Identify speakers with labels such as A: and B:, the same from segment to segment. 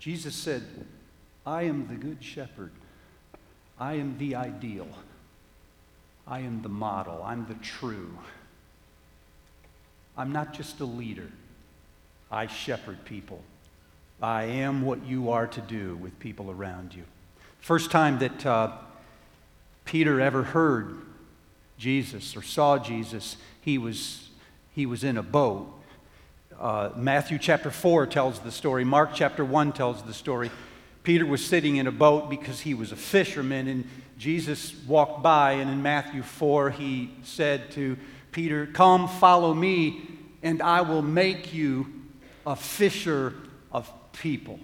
A: Jesus said, I am the good shepherd. I am the ideal. I am the model. I'm the true. I'm not just a leader. I shepherd people. I am what you are to do with people around you. First time that uh, Peter ever heard Jesus or saw Jesus, he was, he was in a boat. Uh, Matthew chapter 4 tells the story, Mark chapter 1 tells the story. Peter was sitting in a boat because he was a fisherman, and Jesus walked by, and in Matthew 4, he said to Peter, Come, follow me, and I will make you a fisher of people.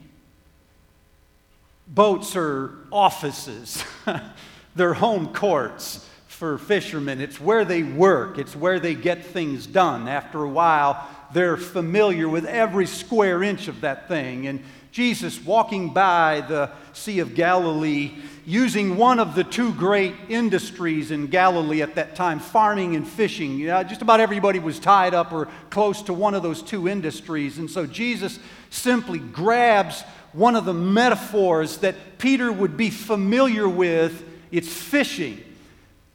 A: Boats are offices, they're home courts for fishermen. It's where they work, it's where they get things done. After a while, they're familiar with every square inch of that thing. And Jesus, walking by the Sea of Galilee, using one of the two great industries in Galilee at that time, farming and fishing. You know, just about everybody was tied up or close to one of those two industries. And so Jesus simply grabs one of the metaphors that Peter would be familiar with it's fishing.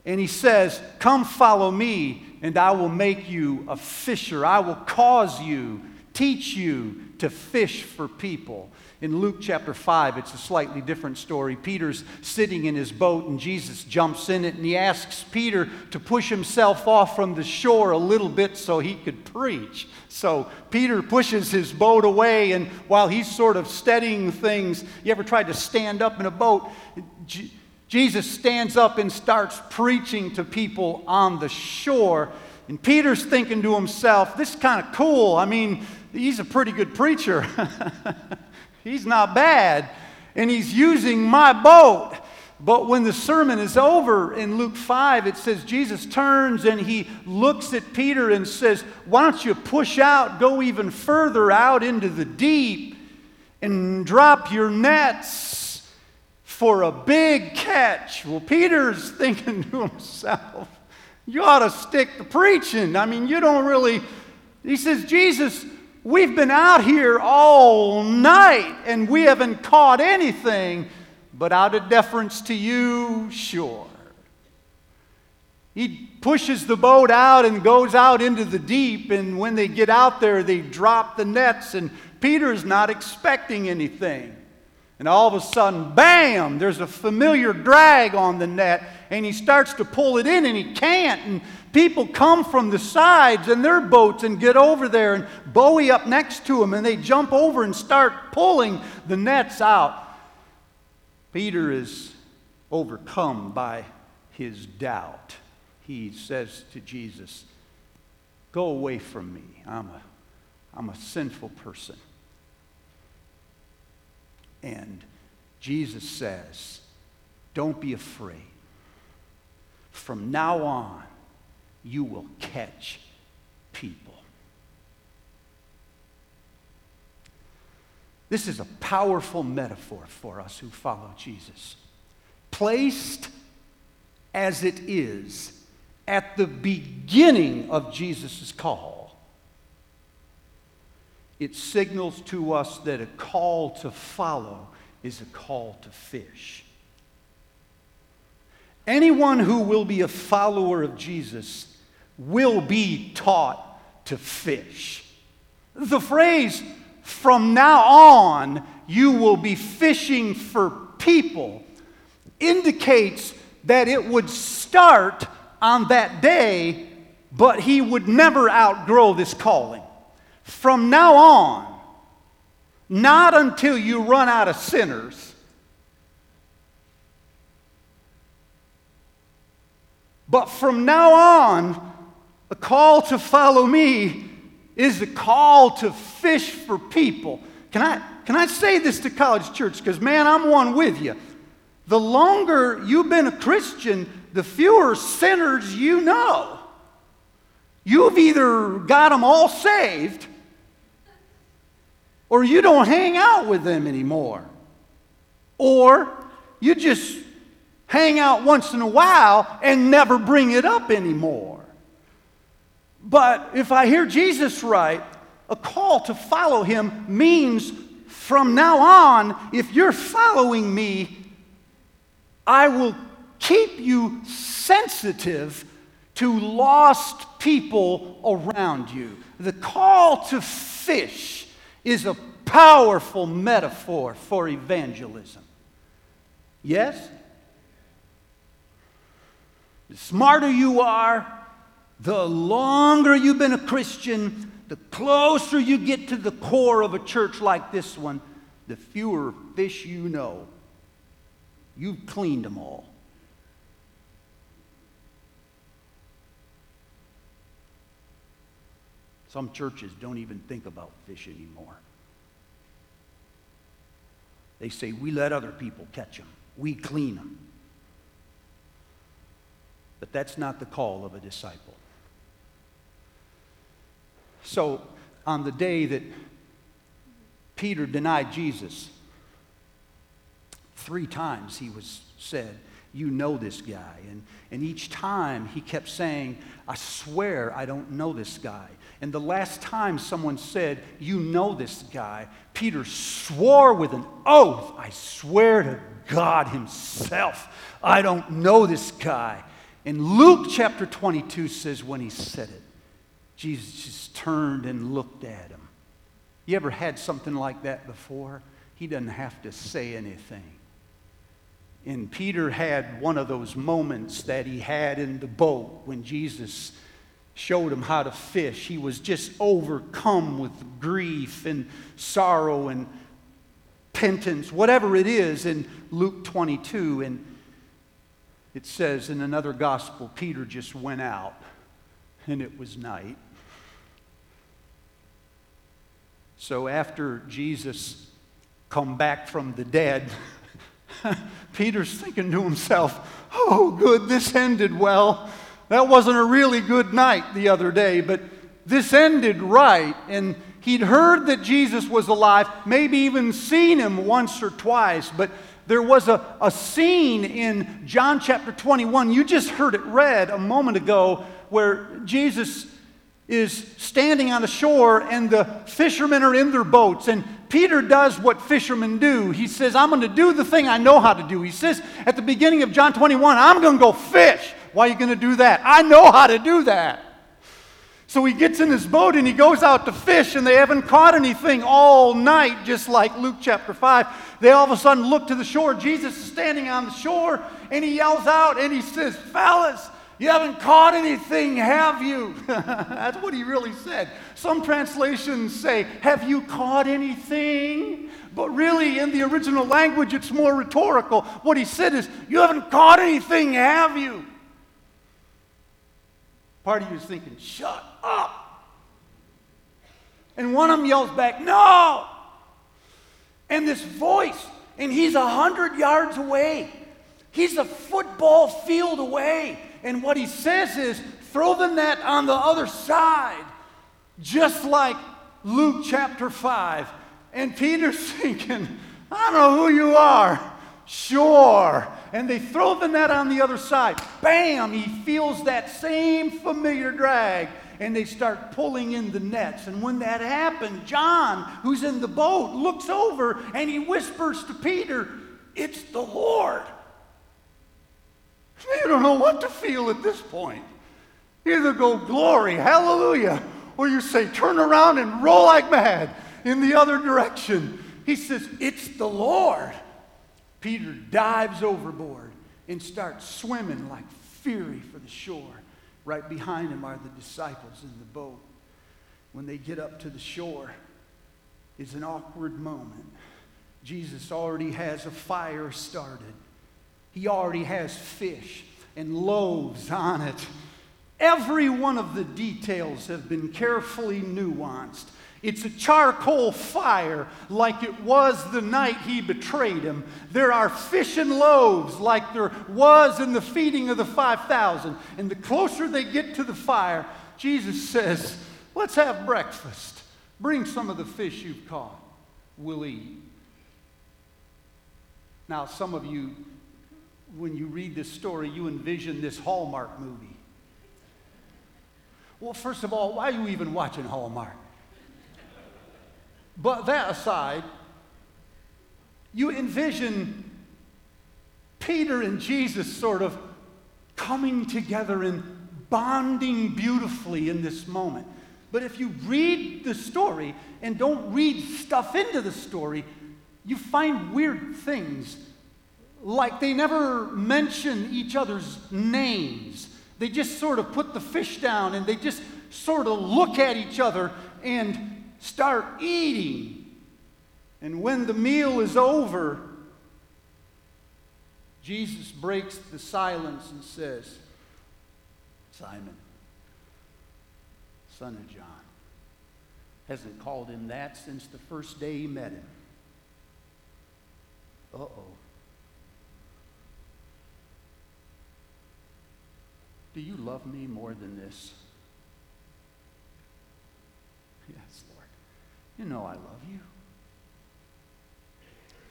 A: And he says, Come follow me, and I will make you a fisher. I will cause you, teach you to fish for people. In Luke chapter 5, it's a slightly different story. Peter's sitting in his boat, and Jesus jumps in it, and he asks Peter to push himself off from the shore a little bit so he could preach. So Peter pushes his boat away, and while he's sort of steadying things, you ever tried to stand up in a boat? Jesus stands up and starts preaching to people on the shore. And Peter's thinking to himself, this is kind of cool. I mean, he's a pretty good preacher. he's not bad. And he's using my boat. But when the sermon is over in Luke 5, it says Jesus turns and he looks at Peter and says, Why don't you push out, go even further out into the deep, and drop your nets for a big catch? Well, Peter's thinking to himself, You ought to stick to preaching. I mean, you don't really. He says, Jesus, we've been out here all night and we haven't caught anything. But out of deference to you, sure. He pushes the boat out and goes out into the deep, and when they get out there, they drop the nets, and Peter's not expecting anything. And all of a sudden, bam, there's a familiar drag on the net, and he starts to pull it in, and he can't. And people come from the sides in their boats and get over there, and Bowie up next to him, and they jump over and start pulling the nets out. Peter is overcome by his doubt. He says to Jesus, Go away from me. I'm a, I'm a sinful person. And Jesus says, Don't be afraid. From now on, you will catch people. This is a powerful metaphor for us who follow Jesus. Placed as it is at the beginning of Jesus' call, it signals to us that a call to follow is a call to fish. Anyone who will be a follower of Jesus will be taught to fish. The phrase, from now on, you will be fishing for people, indicates that it would start on that day, but he would never outgrow this calling. From now on, not until you run out of sinners, but from now on, a call to follow me is a call to fish for people. Can I, can I say this to College Church? Because, man, I'm one with you. The longer you've been a Christian, the fewer sinners you know. You've either got them all saved or you don't hang out with them anymore. Or you just hang out once in a while and never bring it up anymore. But if I hear Jesus right, a call to follow him means from now on, if you're following me, I will keep you sensitive to lost people around you. The call to fish is a powerful metaphor for evangelism. Yes? The smarter you are, the longer you've been a Christian, the closer you get to the core of a church like this one, the fewer fish you know. You've cleaned them all. Some churches don't even think about fish anymore. They say, we let other people catch them, we clean them. But that's not the call of a disciple. So, on the day that Peter denied Jesus, three times he was said, You know this guy. And, and each time he kept saying, I swear I don't know this guy. And the last time someone said, You know this guy, Peter swore with an oath, I swear to God Himself, I don't know this guy. And Luke chapter 22 says, When he said it, Jesus just turned and looked at him. You ever had something like that before? He doesn't have to say anything. And Peter had one of those moments that he had in the boat when Jesus showed him how to fish. He was just overcome with grief and sorrow and penitence, whatever it is in Luke 22. And it says in another gospel, Peter just went out and it was night. So after Jesus come back from the dead, Peter's thinking to himself, oh, good, this ended well. That wasn't a really good night the other day, but this ended right. And he'd heard that Jesus was alive, maybe even seen him once or twice, but there was a, a scene in John chapter 21. You just heard it read a moment ago where Jesus is standing on the shore and the fishermen are in their boats. And Peter does what fishermen do. He says, I'm going to do the thing I know how to do. He says at the beginning of John 21, I'm going to go fish. Why are you going to do that? I know how to do that. So he gets in his boat and he goes out to fish, and they haven't caught anything all night, just like Luke chapter 5. They all of a sudden look to the shore. Jesus is standing on the shore, and he yells out and he says, Fellas, you haven't caught anything, have you? That's what he really said. Some translations say, Have you caught anything? But really, in the original language, it's more rhetorical. What he said is, You haven't caught anything, have you? Part of you is thinking, shut up. And one of them yells back, no. And this voice, and he's a hundred yards away. He's a football field away. And what he says is, throw the net on the other side, just like Luke chapter 5. And Peter's thinking, I don't know who you are. Sure. And they throw the net on the other side. Bam! He feels that same familiar drag. And they start pulling in the nets. And when that happened, John, who's in the boat, looks over and he whispers to Peter, It's the Lord. You don't know what to feel at this point. Either go, Glory, hallelujah, or you say, Turn around and roll like mad in the other direction. He says, It's the Lord. Peter dives overboard and starts swimming like fury for the shore. Right behind him are the disciples in the boat. When they get up to the shore, it's an awkward moment. Jesus already has a fire started. He already has fish and loaves on it. Every one of the details have been carefully nuanced. It's a charcoal fire like it was the night he betrayed him. There are fish and loaves like there was in the feeding of the 5,000. And the closer they get to the fire, Jesus says, Let's have breakfast. Bring some of the fish you've caught. We'll eat. Now, some of you, when you read this story, you envision this Hallmark movie. Well, first of all, why are you even watching Hallmark? But that aside, You envision Peter and Jesus sort of coming together and bonding beautifully in this moment. But if you read the story and don't read stuff into the story, you find weird things. Like they never mention each other's names. They just sort of put the fish down and they just sort of look at each other and start eating. And when the meal is over, Jesus breaks the silence and says, Simon, son of John. Hasn't called him that since the first day he met him. Uh oh. Do you love me more than this? Yes, Lord. You know I love you.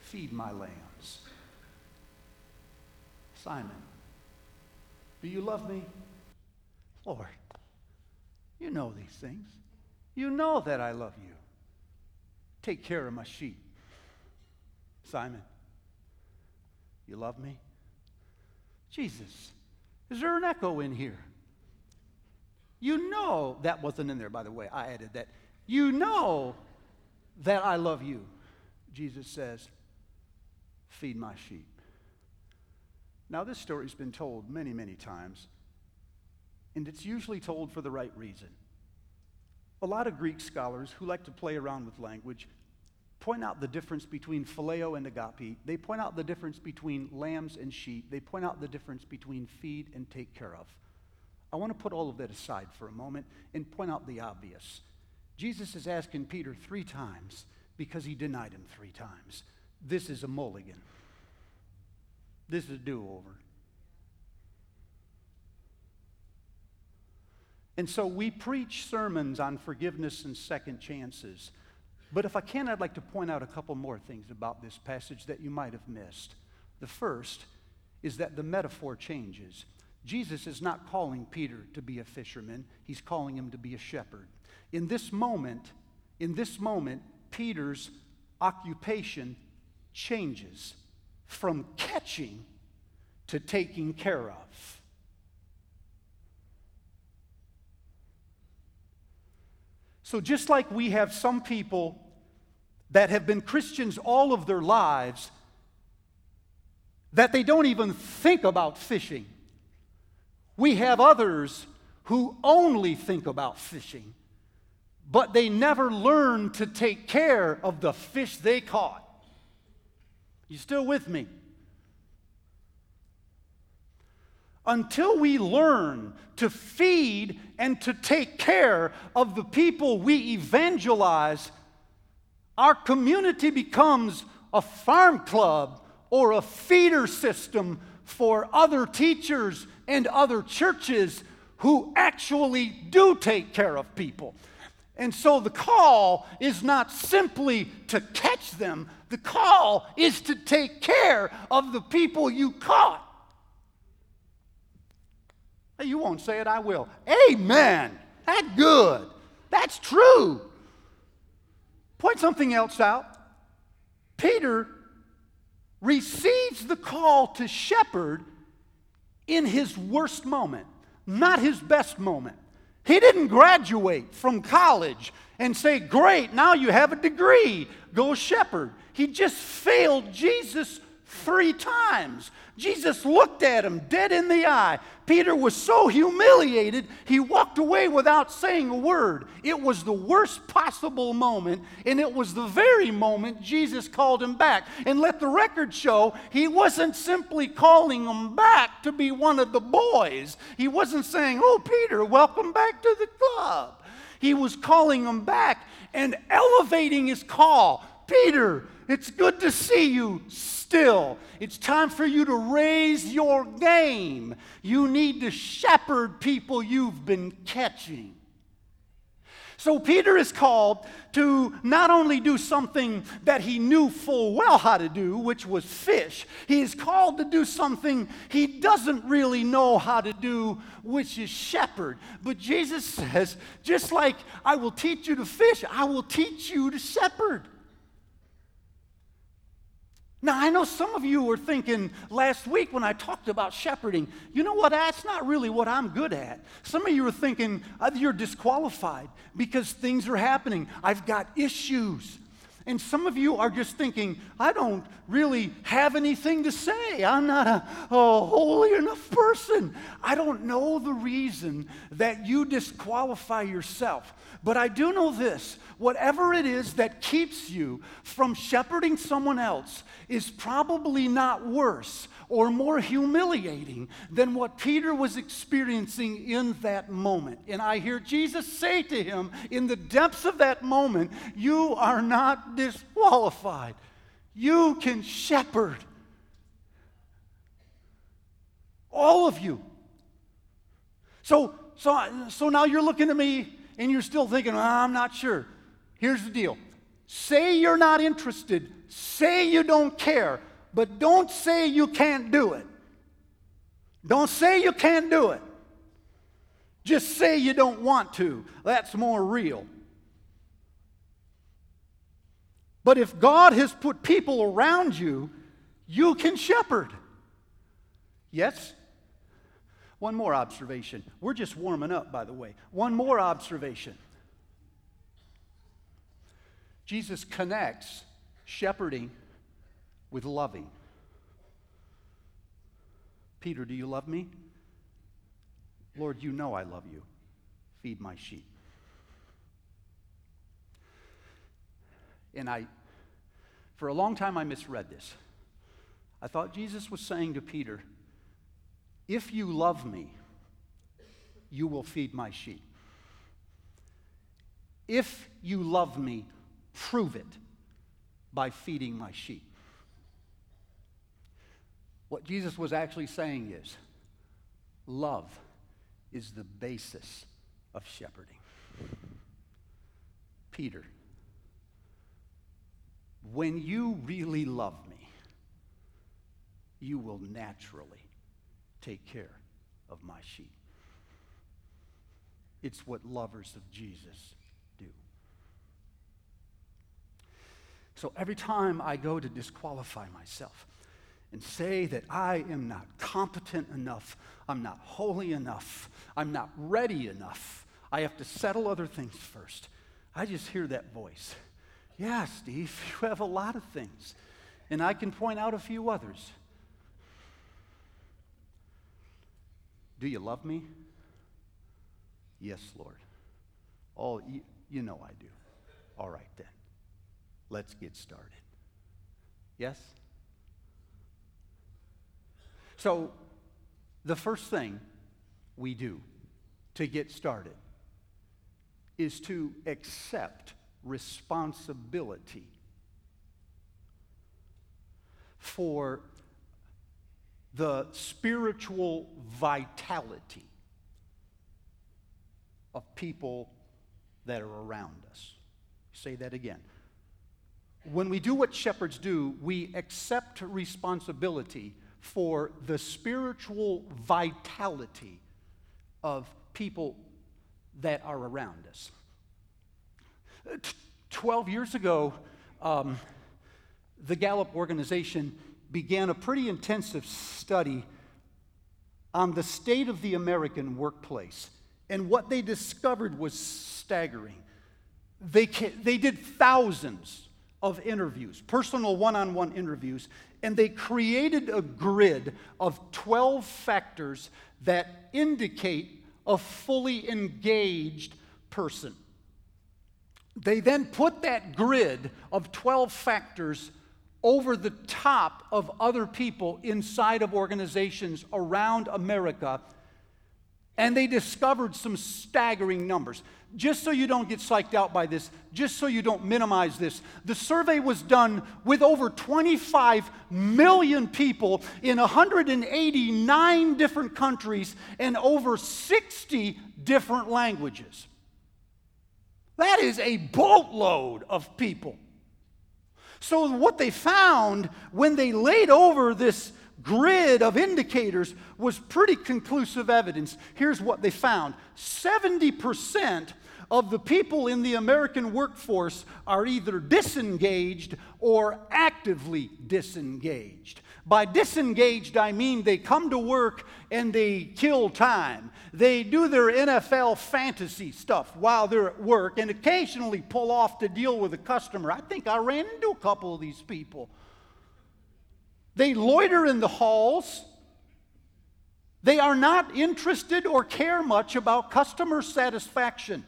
A: Feed my lambs. Simon, do you love me? Lord, you know these things. You know that I love you. Take care of my sheep. Simon, you love me? Jesus, is there an echo in here? You know, that wasn't in there, by the way. I added that. You know that I love you. Jesus says, Feed my sheep. Now, this story's been told many, many times, and it's usually told for the right reason. A lot of Greek scholars who like to play around with language point out the difference between phileo and agape. They point out the difference between lambs and sheep. They point out the difference between feed and take care of. I want to put all of that aside for a moment and point out the obvious. Jesus is asking Peter three times because he denied him three times. This is a mulligan. This is a do over. And so we preach sermons on forgiveness and second chances. But if I can, I'd like to point out a couple more things about this passage that you might have missed. The first is that the metaphor changes. Jesus is not calling Peter to be a fisherman, he's calling him to be a shepherd. In this moment, in this moment, Peter's occupation changes from catching to taking care of. So, just like we have some people that have been Christians all of their lives, that they don't even think about fishing, we have others who only think about fishing, but they never learn to take care of the fish they caught. You still with me? until we learn to feed and to take care of the people we evangelize, our community becomes a farm club or a feeder system for other teachers and other churches who actually do take care of people. And so the call is not simply to catch them, the call is to take care of the people you caught. Hey, You won't say it, I will. Amen. That's good. That's true. Point something else out. Peter receives the call to shepherd in his worst moment, not his best moment. He didn't graduate from college and say, Great, now you have a degree, go shepherd. He just failed Jesus three times. Jesus looked at him dead in the eye. Peter was so humiliated, he walked away without saying a word. It was the worst possible moment, and it was the very moment Jesus called him back. And let the record show, he wasn't simply calling him back to be one of the boys. He wasn't saying, Oh, Peter, welcome back to the club. He was calling him back and elevating his call. Peter, it's good to see you still. It's time for you to raise your game. You need to shepherd people you've been catching. So, Peter is called to not only do something that he knew full well how to do, which was fish, he is called to do something he doesn't really know how to do, which is shepherd. But Jesus says, just like I will teach you to fish, I will teach you to shepherd. Now, I know some of you were thinking last week when I talked about shepherding, you know what, that's not really what I'm good at. Some of you are thinking uh, you're disqualified because things are happening. I've got issues. And some of you are just thinking, I don't really have anything to say. I'm not a, a, holy enough person. I don't know the reason that you disqualify yourself. But I do know this whatever it is that keeps you from shepherding someone else is probably not worse or more humiliating than what Peter was experiencing in that moment. And I hear Jesus say to him in the depths of that moment, You are not disqualified. You can shepherd. All of you. So, so, so now you're looking at me and you're still thinking, I'm not sure. Here's the deal say you're not interested, say you don't care, but don't say you can't do it. Don't say you can't do it. Just say you don't want to. That's more real. But if God has put people around you, you can shepherd. Yes? One more observation. We're just warming up, by the way. One more observation. Jesus connects shepherding with loving. Peter, do you love me? Lord, you know I love you. Feed my sheep. And I, for a long time, I misread this. I thought Jesus was saying to Peter, If you love me, you will feed my sheep. If you love me, prove it by feeding my sheep. What Jesus was actually saying is love is the basis of shepherding. Peter, when you really love me, you will naturally take care of my sheep. It's what lovers of Jesus do. So every time I go to disqualify myself, and say that I am not competent enough, I'm not holy enough, I'm not ready enough, I have to settle other things first. I just hear that voice. Yeah, Steve, you have a lot of things, and I can point out a few others. Do you love me? Yes, Lord. Oh, you, you know I do. All right, then. Let's get started. Yes? So, the first thing we do to get started is to accept responsibility for the spiritual vitality of people that are around us. Say that again. When we do what shepherds do, we accept responsibility for the spiritual vitality of people that are around us. T- 12 years ago, um, the Gallup organization began a pretty intensive study on the state of the American workplace. And what they discovered was staggering. They, they did thousands of interviews, personal one on one interviews, and they created a grid of 12 factors that indicate a fully engaged person. They then put that grid of 12 factors over the top of other people inside of organizations around America, and they discovered some staggering numbers just so you don't get psyched out by this, just so you don't minimize this, the survey was done with over 25 million people in 189 different countries and over 60 different languages. That is a boatload of people. So, what they found when they laid over this grid of indicators was pretty conclusive evidence. Here's what they found 70% of the people in the American workforce are either disengaged or actively disengaged. By disengaged, I mean they come to work and they kill time. They do their NFL fantasy stuff while they're at work and occasionally pull off to deal with a customer. I think I ran into a couple of these people. They loiter in the halls. They are not interested or care much about customer satisfaction.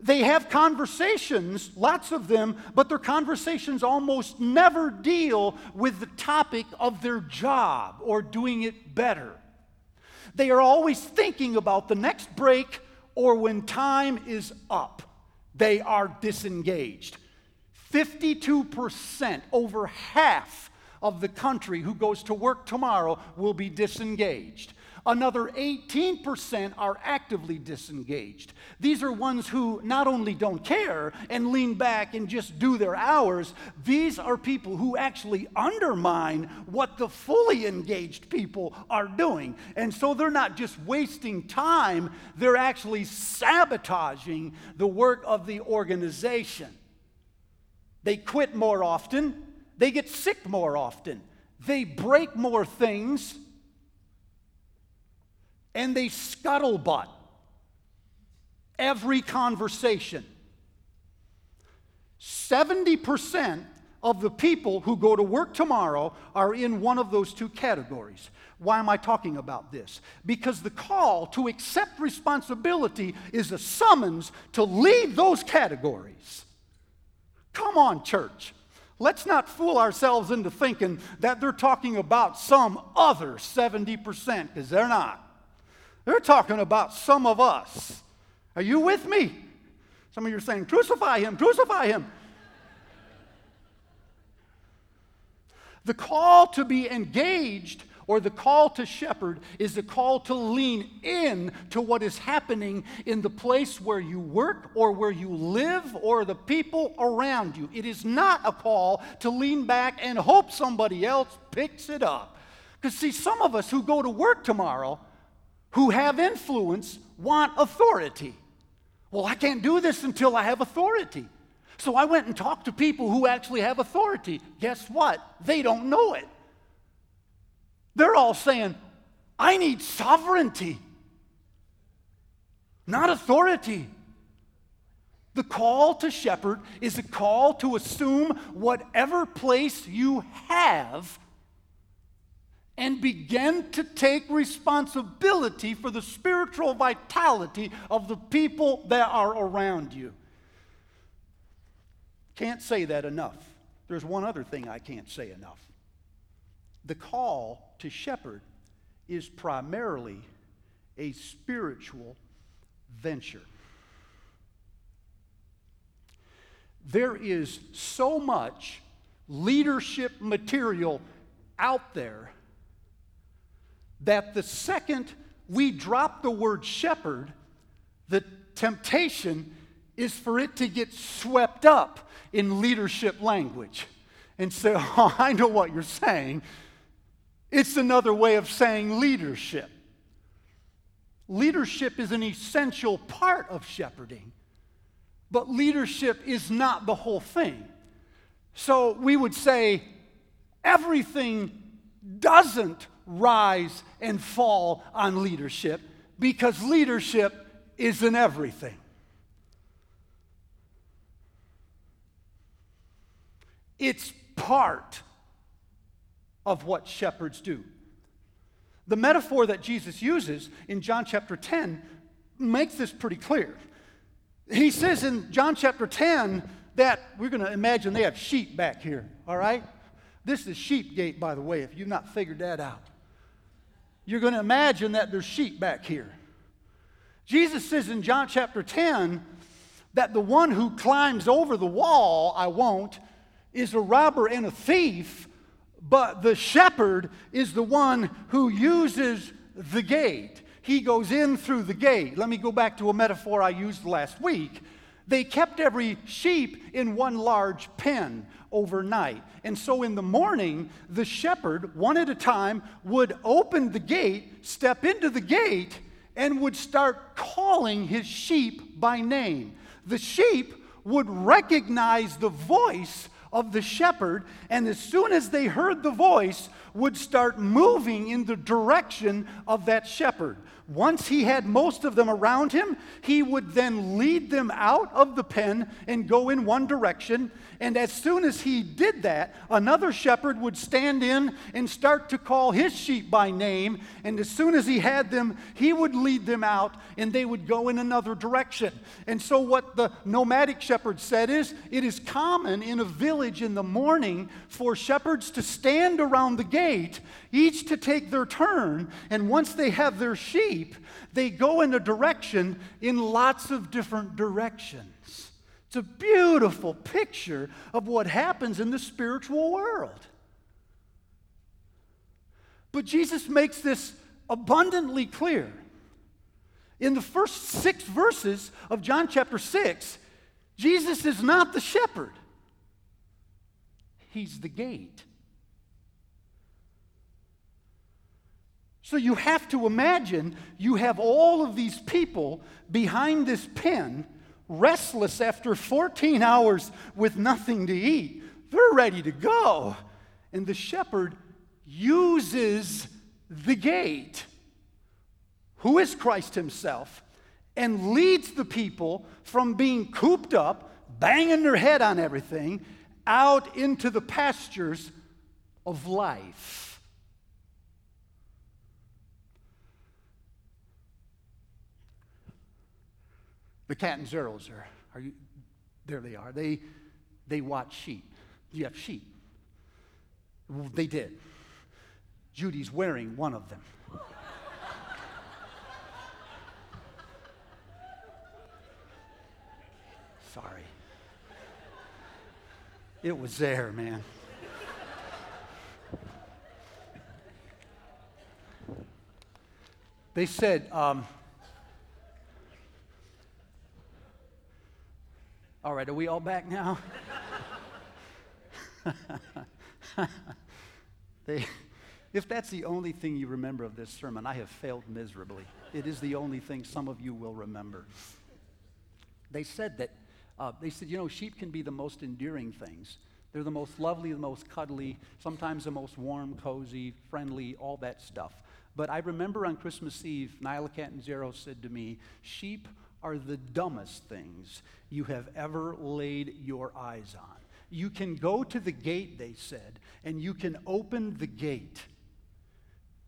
A: They have conversations, lots of them, but their conversations almost never deal with the topic of their job or doing it better. They are always thinking about the next break or when time is up. They are disengaged. 52%, over half of the country who goes to work tomorrow will be disengaged. Another 18% are actively disengaged. These are ones who not only don't care and lean back and just do their hours, these are people who actually undermine what the fully engaged people are doing. And so they're not just wasting time, they're actually sabotaging the work of the organization. They quit more often, they get sick more often, they break more things and they scuttlebutt every conversation. 70% of the people who go to work tomorrow are in one of those two categories. Why am I talking about this? Because the call to accept responsibility is a summons to leave those categories. Come on, church. Let's not fool ourselves into thinking that they're talking about some other 70%, because they're not. They're talking about some of us. Are you with me? Some of you are saying, Crucify him, crucify him. The call to be engaged or the call to shepherd is the call to lean in to what is happening in the place where you work or where you live or the people around you. It is not a call to lean back and hope somebody else picks it up. Because, see, some of us who go to work tomorrow who have influence want authority. Well, I can't do this until I have authority. So I went and talked to people who actually have authority. Guess what? They don't know it. They're all saying, I need sovereignty, not authority. The call to shepherd is a call to assume whatever place you have and begin to take responsibility for the spiritual vitality of the people that are around you. Can't say that enough. There's one other thing I can't say enough. The call to shepherd is primarily a spiritual venture. There is so much leadership material out there that the second we drop the word shepherd, the temptation is for it to get swept up in leadership language and say, Oh, I know what you're saying. It's another way of saying leadership. Leadership is an essential part of shepherding, but leadership is not the whole thing. So we would say everything doesn't rise and fall on leadership because leadership isn't everything. It's part of what shepherds do. The metaphor that Jesus uses in John chapter 10 makes this pretty clear. He says in John chapter 10 that we're going to imagine they have sheep back here, all right? This is sheep gate, by the way, if you've not figured that out you're going to imagine that there's sheep back here. Jesus says in John chapter 10 that the one who climbs over the wall, I won't, is a robber and a thief, but the shepherd is the one who uses the gate. He goes in through the gate. Let me go back to a metaphor I used last week. They kept every sheep in one large pen overnight. And so in the morning, the shepherd, one at a time, would open the gate, step into the gate, and would start calling his sheep by name. The sheep would recognize the voice of the shepherd, and as soon as they heard the voice, would start moving in the direction of that shepherd. Once he had most of them around him, he would then lead them out of the pen and go in one direction. And as soon as he did that, another shepherd would stand in and start to call his sheep by name. And as soon as he had them, he would lead them out and they would go in another direction. And so, what the nomadic shepherd said is it is common in a village in the morning for shepherds to stand around the gate, each to take their turn. And once they have their sheep, they go in a direction in lots of different directions. It's a beautiful picture of what happens in the spiritual world. But Jesus makes this abundantly clear. In the first six verses of John chapter 6, Jesus is not the shepherd, he's the gate. So you have to imagine you have all of these people behind this pen restless after 14 hours with nothing to eat. They're ready to go. And the shepherd uses the gate, who is Christ Himself, and leads the people from being cooped up, banging their head on everything, out into the pastures of life. The Catanzaros are, are you, there they are. They, they watch sheep. You have sheep. They did. Judy's wearing one of them. Sorry. It was there, man. They said, um, All right, are we all back now? they, if that's the only thing you remember of this sermon, I have failed miserably. It is the only thing some of you will remember. They said that, uh, they said, you know, sheep can be the most endearing things. They're the most lovely, the most cuddly, sometimes the most warm, cozy, friendly, all that stuff. But I remember on Christmas Eve, Nyla Catanzaro said to me, sheep are the dumbest things you have ever laid your eyes on. You can go to the gate, they said, and you can open the gate,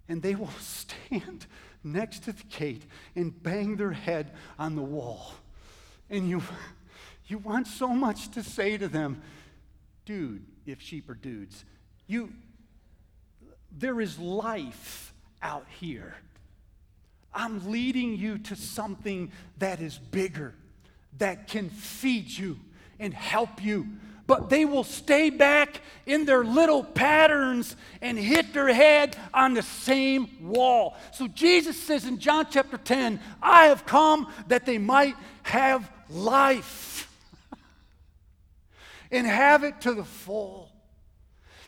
A: and they will stand next to the gate and bang their head on the wall. And you, you want so much to say to them, dude, if sheep are dudes, you, there is life out here. I'm leading you to something that is bigger, that can feed you and help you. But they will stay back in their little patterns and hit their head on the same wall. So Jesus says in John chapter 10, I have come that they might have life and have it to the full.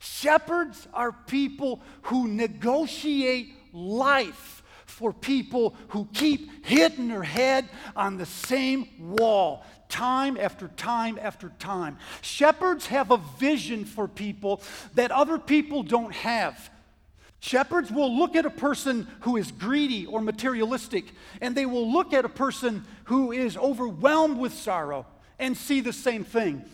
A: Shepherds are people who negotiate life for people who keep hitting their head on the same wall time after time after time. Shepherds have a vision for people that other people don't have. Shepherds will look at a person who is greedy or materialistic, and they will look at a person who is overwhelmed with sorrow and see the same thing.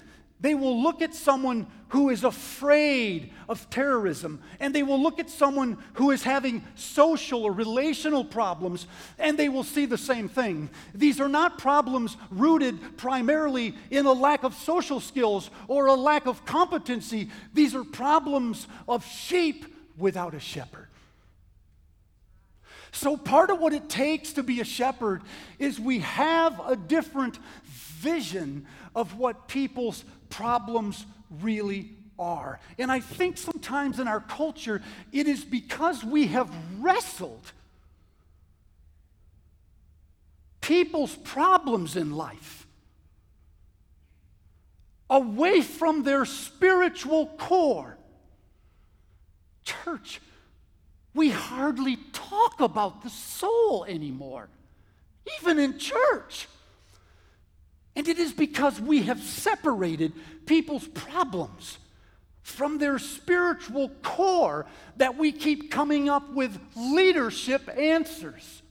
A: They will look at someone who is afraid of terrorism, and they will look at someone who is having social or relational problems, and they will see the same thing. These are not problems rooted primarily in a lack of social skills or a lack of competency. These are problems of sheep without a shepherd. So, part of what it takes to be a shepherd is we have a different vision of what people's problems really are. And I think sometimes in our culture, it is because we have wrestled people's problems in life away from their spiritual core. Church, we hardly talk about the soul anymore, even in church. And it is because we have separated people's problems from their spiritual core that we keep coming up with leadership answers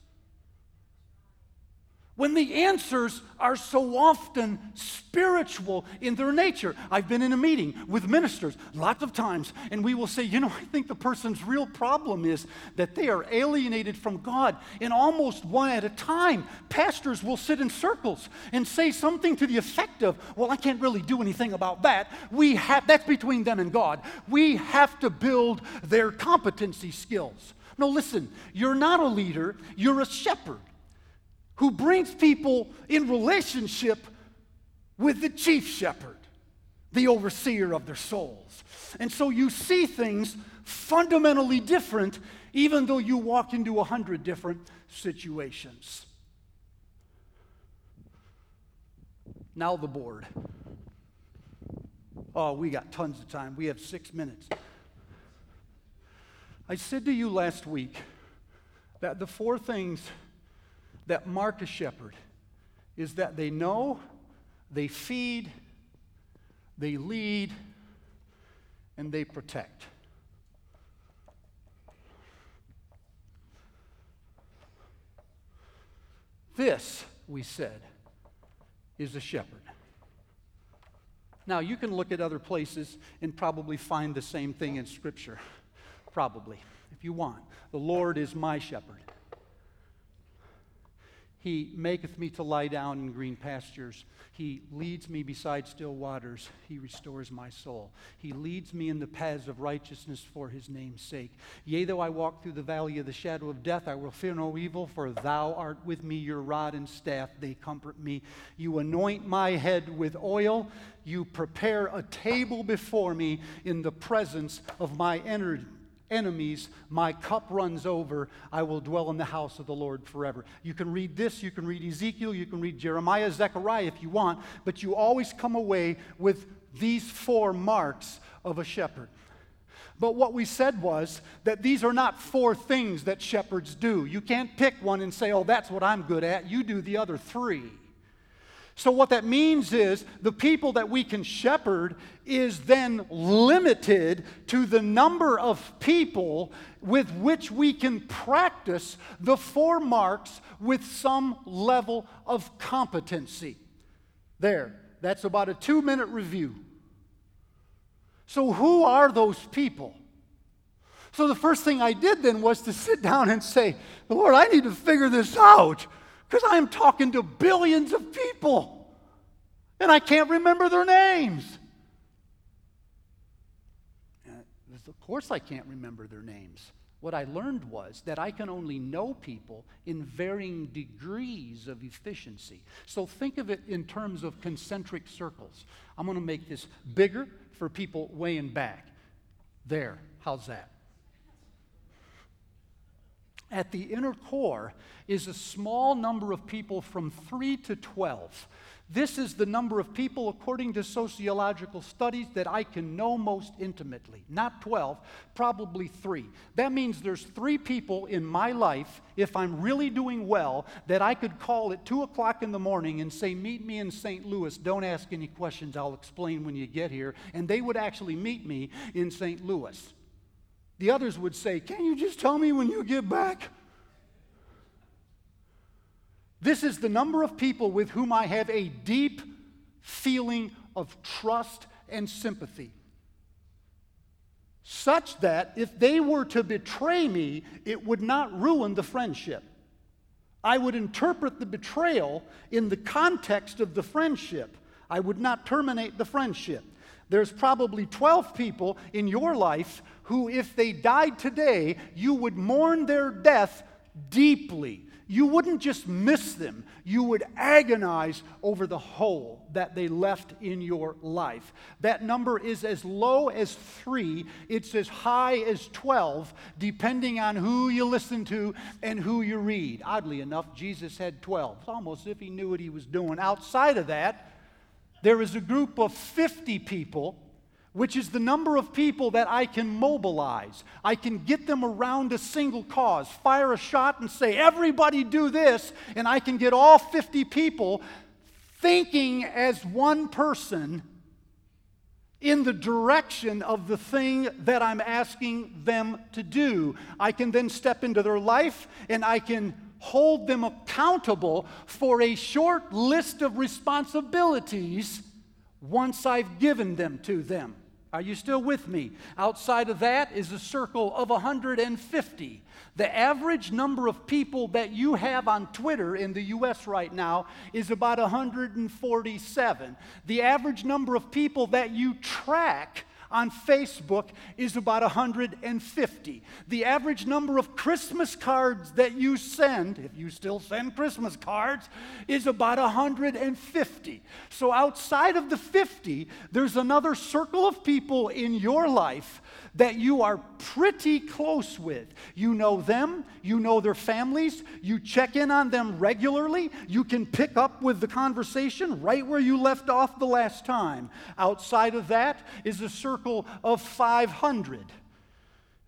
A: when the answers are so often spiritual in their nature. I've been in a meeting with ministers lots of times, and we will say, You know, I think the person's real problem is that they are alienated from God. And almost one at a time, pastors will sit in circles and say something to the effect of, Well, I can't really do anything about that. We have, that's between them and God. We have to build their competency skills. No, listen, you're not a leader, you're a shepherd who brings people in relationship with the chief shepherd, the overseer of their souls. And so you see things fundamentally different, even though you walk into a hundred different situations. Now, the board. Oh, we got tons of time. We have six minutes. I said to you last week that the four things that mark a shepherd is that they know, they feed, they lead, and they protect. This, we said, is a shepherd. Now, you can look at other places and probably find the same thing in Scripture. Probably, if you want. The Lord is my shepherd. He maketh me to lie down in green pastures. He leads me beside still waters. He restores my soul. He leads me in the paths of righteousness for his name's sake. Yea, though I walk through the valley of the shadow of death, I will fear no evil, for thou art with me, your rod and staff, they comfort me. You anoint my head with oil. You prepare a table before me in the presence of my enemies enemies, my cup runs over. I will dwell in the house of the Lord forever. You can read this, you can read Ezekiel, you can read Jeremiah, Zechariah if you want, but you always come away with these four marks of a shepherd. But what we said was that these are not four things that shepherds do. You can't pick one and say, oh, that's what I'm good at. You do the other three. So, what that means is the people that we can shepherd is then limited to the number of people with which we can practice the four marks with some level of competency. There, that's about a two minute review. So, who are those people? So, the first thing I did then was to sit down and say, Lord, I need to figure this out. Because I'm talking to billions of people and I can't remember their names. of course, I can't remember their names. What I learned was that I can only know people in varying degrees of efficiency. So think of it in terms of concentric circles. I'm going to make this bigger for people weighing back. There, how's that? At the inner core is a small number of people from 3 to 12. This is the number of people, according to sociological studies, that I can know most intimately. Not 12, probably three. That means there's three people in my life, if I'm really doing well, that I could call at 2 o'clock in the morning and say, Meet me in St. Louis. Don't ask any questions. I'll explain when you get here. And they would actually meet me in St. Louis. The others would say, Can you just tell me when you get back? This is the number of people with whom I have a deep feeling of trust and sympathy. Such that if they were to betray me, it would not ruin the friendship. I would interpret the betrayal in the context of the friendship. I would not terminate the friendship. There's probably 12 people in your life who, if they died today, you would mourn their death deeply. You wouldn't just miss them, you would agonize over the hole that they left in your life. That number is as low as three, it's as high as 12, depending on who you listen to and who you read. Oddly enough, Jesus had 12. It's almost as if he knew what he was doing. Outside of that, there is a group of 50 people which is the number of people that I can mobilize. I can get them around a single cause, fire a shot and say, everybody do this, and I can get all 50 people thinking as one person in the direction of the thing that I'm asking them to do. I can then step into their life and I can hold them accountable for a short list of responsibilities once I've given them to them. Are you still with me? Outside of that is a circle of 150. The average number of people that you have on Twitter in the US right now is about 147. The average number of people that you track on Facebook is about 150. The average number of Christmas cards that you send, if you still send Christmas cards, is about 150. So outside of the 50, there's another circle of people in your life that you are pretty close with. You know them, you know their families, you check in on them regularly, you can pick up with the conversation right where you left off the last time. Outside of that is a circle of 500.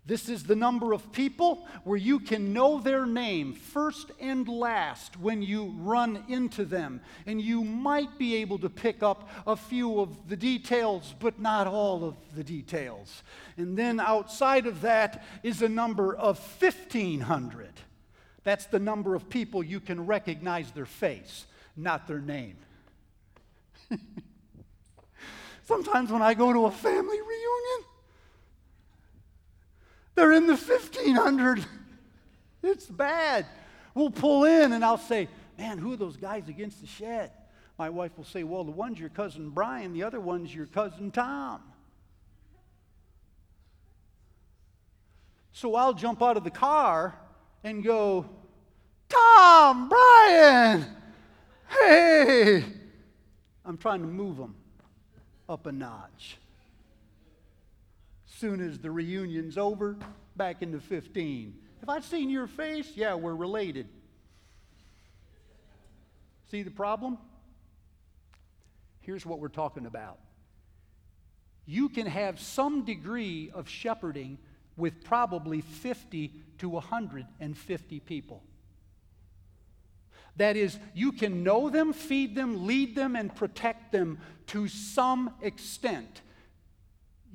A: This is the number of people where you can know their name first and last when you run into them. And you might be able to pick up a few of the details, but not all of the details. And then outside of that is a number of 1,500. That's the number of people you can recognize their face, not their name. Sometimes when I go to a family reunion, they're in the 1500. It's bad. We'll pull in and I'll say, Man, who are those guys against the shed? My wife will say, Well, the one's your cousin Brian, the other one's your cousin Tom. So I'll jump out of the car and go, Tom, Brian, hey. I'm trying to move them up a notch soon as the reunion's over, back into 15. Have I seen your face? Yeah, we're related. See the problem? Here's what we're talking about. You can have some degree of shepherding with probably 50 to 150 people. That is, you can know them, feed them, lead them, and protect them to some extent.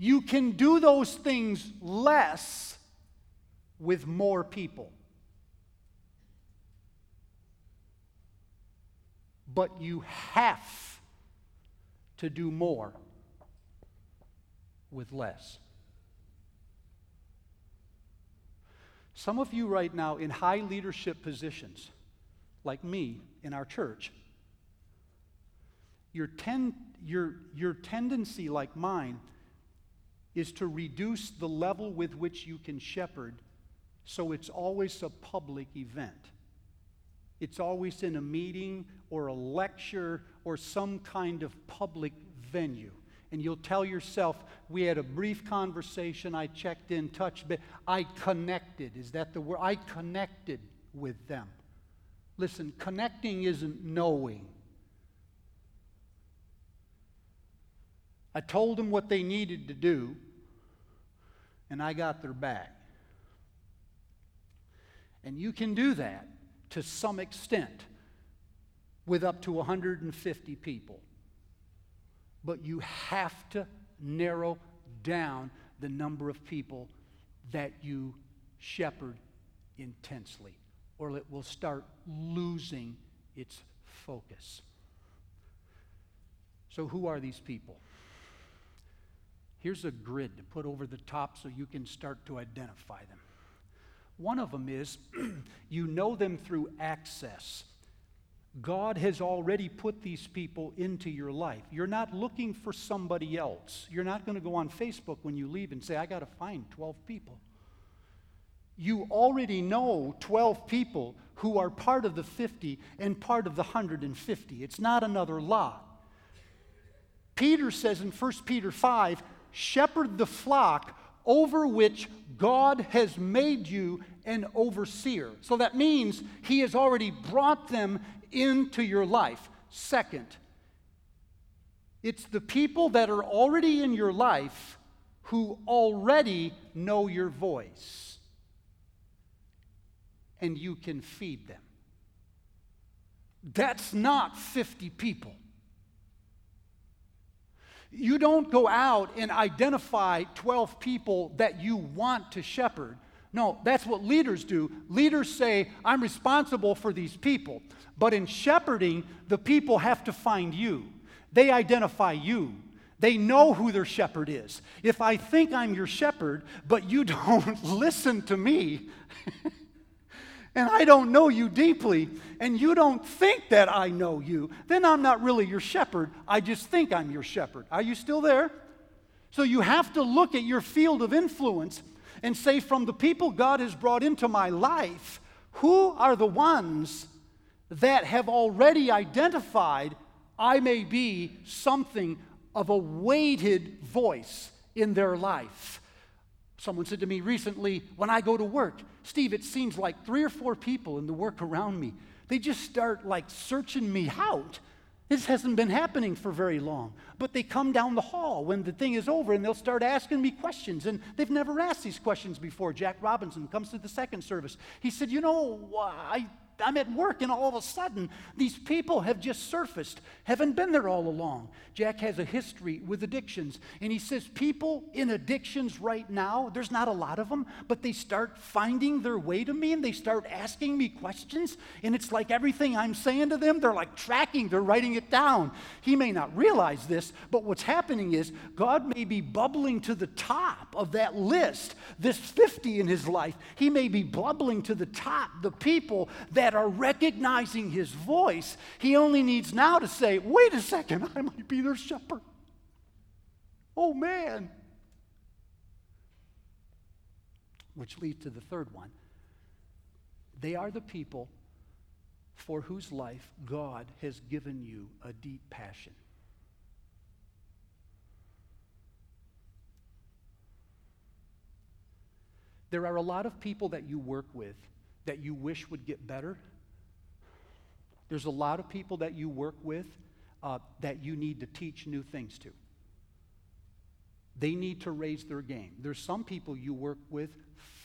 A: You can do those things less with more people. But you have to do more with less. Some of you, right now, in high leadership positions, like me in our church, your, ten, your, your tendency, like mine, is to reduce the level with which you can shepherd so it's always a public event. It's always in a meeting or a lecture or some kind of public venue. And you'll tell yourself, we had a brief conversation, I checked in, touched, but I connected. Is that the word? I connected with them. Listen, connecting isn't knowing. I told them what they needed to do, and I got their back. And you can do that to some extent with up to 150 people. But you have to narrow down the number of people that you shepherd intensely, or it will start losing its focus. So, who are these people? Here's a grid to put over the top so you can start to identify them. One of them is you know them through access. God has already put these people into your life. You're not looking for somebody else. You're not going to go on Facebook when you leave and say, I got to find 12 people. You already know 12 people who are part of the 50 and part of the 150. It's not another lot. Peter says in 1 Peter 5 shepherd the flock over which God has made you an overseer. So that means He has already brought them into your life. Second, It's the people that are already in your life who already know your voice. And you can feed them. That's not 50 people. You don't go out and identify 12 people that you want to shepherd. No, that's what leaders do. Leaders say, I'm responsible for these people. But in shepherding, the people have to find you. They identify you. They know who their shepherd is. If I think I'm your shepherd, but you don't listen to me, and I don't know you deeply, and you don't think that I know you, then I'm not really your shepherd. I just think I'm your shepherd. Are you still there? So you have to look at your field of influence and say, from the people God has brought into my life, who are the ones that have already identified I may be something of a weighted voice in their life? Someone said to me recently, when I go to work, Steve, it seems like three or four people in the work around me, they just start like searching me out. This hasn't been happening for very long. But they come down the hall when the thing is over and they'll start asking me questions. And they've never asked these questions before. Jack Robinson comes to the second service. He said, You know, I I'm at work, and all of a sudden, these people have just surfaced, haven't been there all along. Jack has a history with addictions, and he says people in addictions right now, there's not a lot of them, but they start finding their way to me and they start asking me questions, and it's like everything I'm saying to them, they're like tracking, they're writing it down. He may not realize this, but what's happening is God may be bubbling to the top of that list, this 50 in his life. He may be bubbling to the top, the people that that are recognizing his voice. He only needs now to say, wait a second, I might be their shepherd. Oh man. Which leads to the third one. They are the people for whose life God has given you a deep passion. There are a lot of people that you work with that you wish would get better. There's a lot of people that you work with uh, that you need to teach new things to. They need to raise their game. There's some people you work with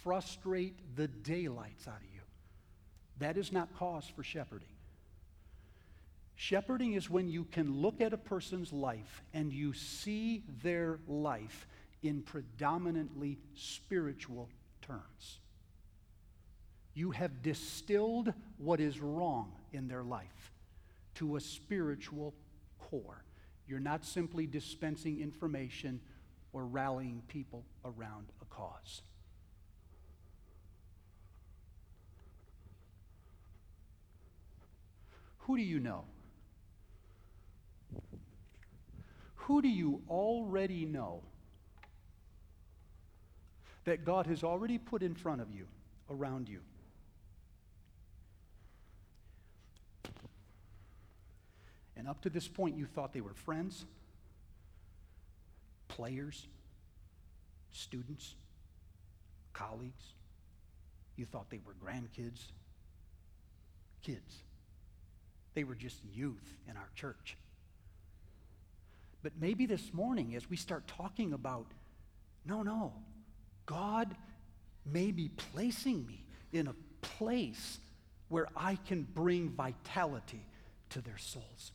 A: frustrate the daylights out of you. That is not cause for shepherding. Shepherding is when you can look at a person's life and you see their life in predominantly spiritual terms. You have distilled what is wrong in their life to a spiritual core. You're not simply dispensing information or rallying people around a cause. Who do you know? Who do you already know that God has already put in front of you, around you? And up to this point, you thought they were friends, players, students, colleagues. You thought they were grandkids, kids. They were just youth in our church. But maybe this morning, as we start talking about, no, no, God may be placing me in a place where I can bring vitality to their souls.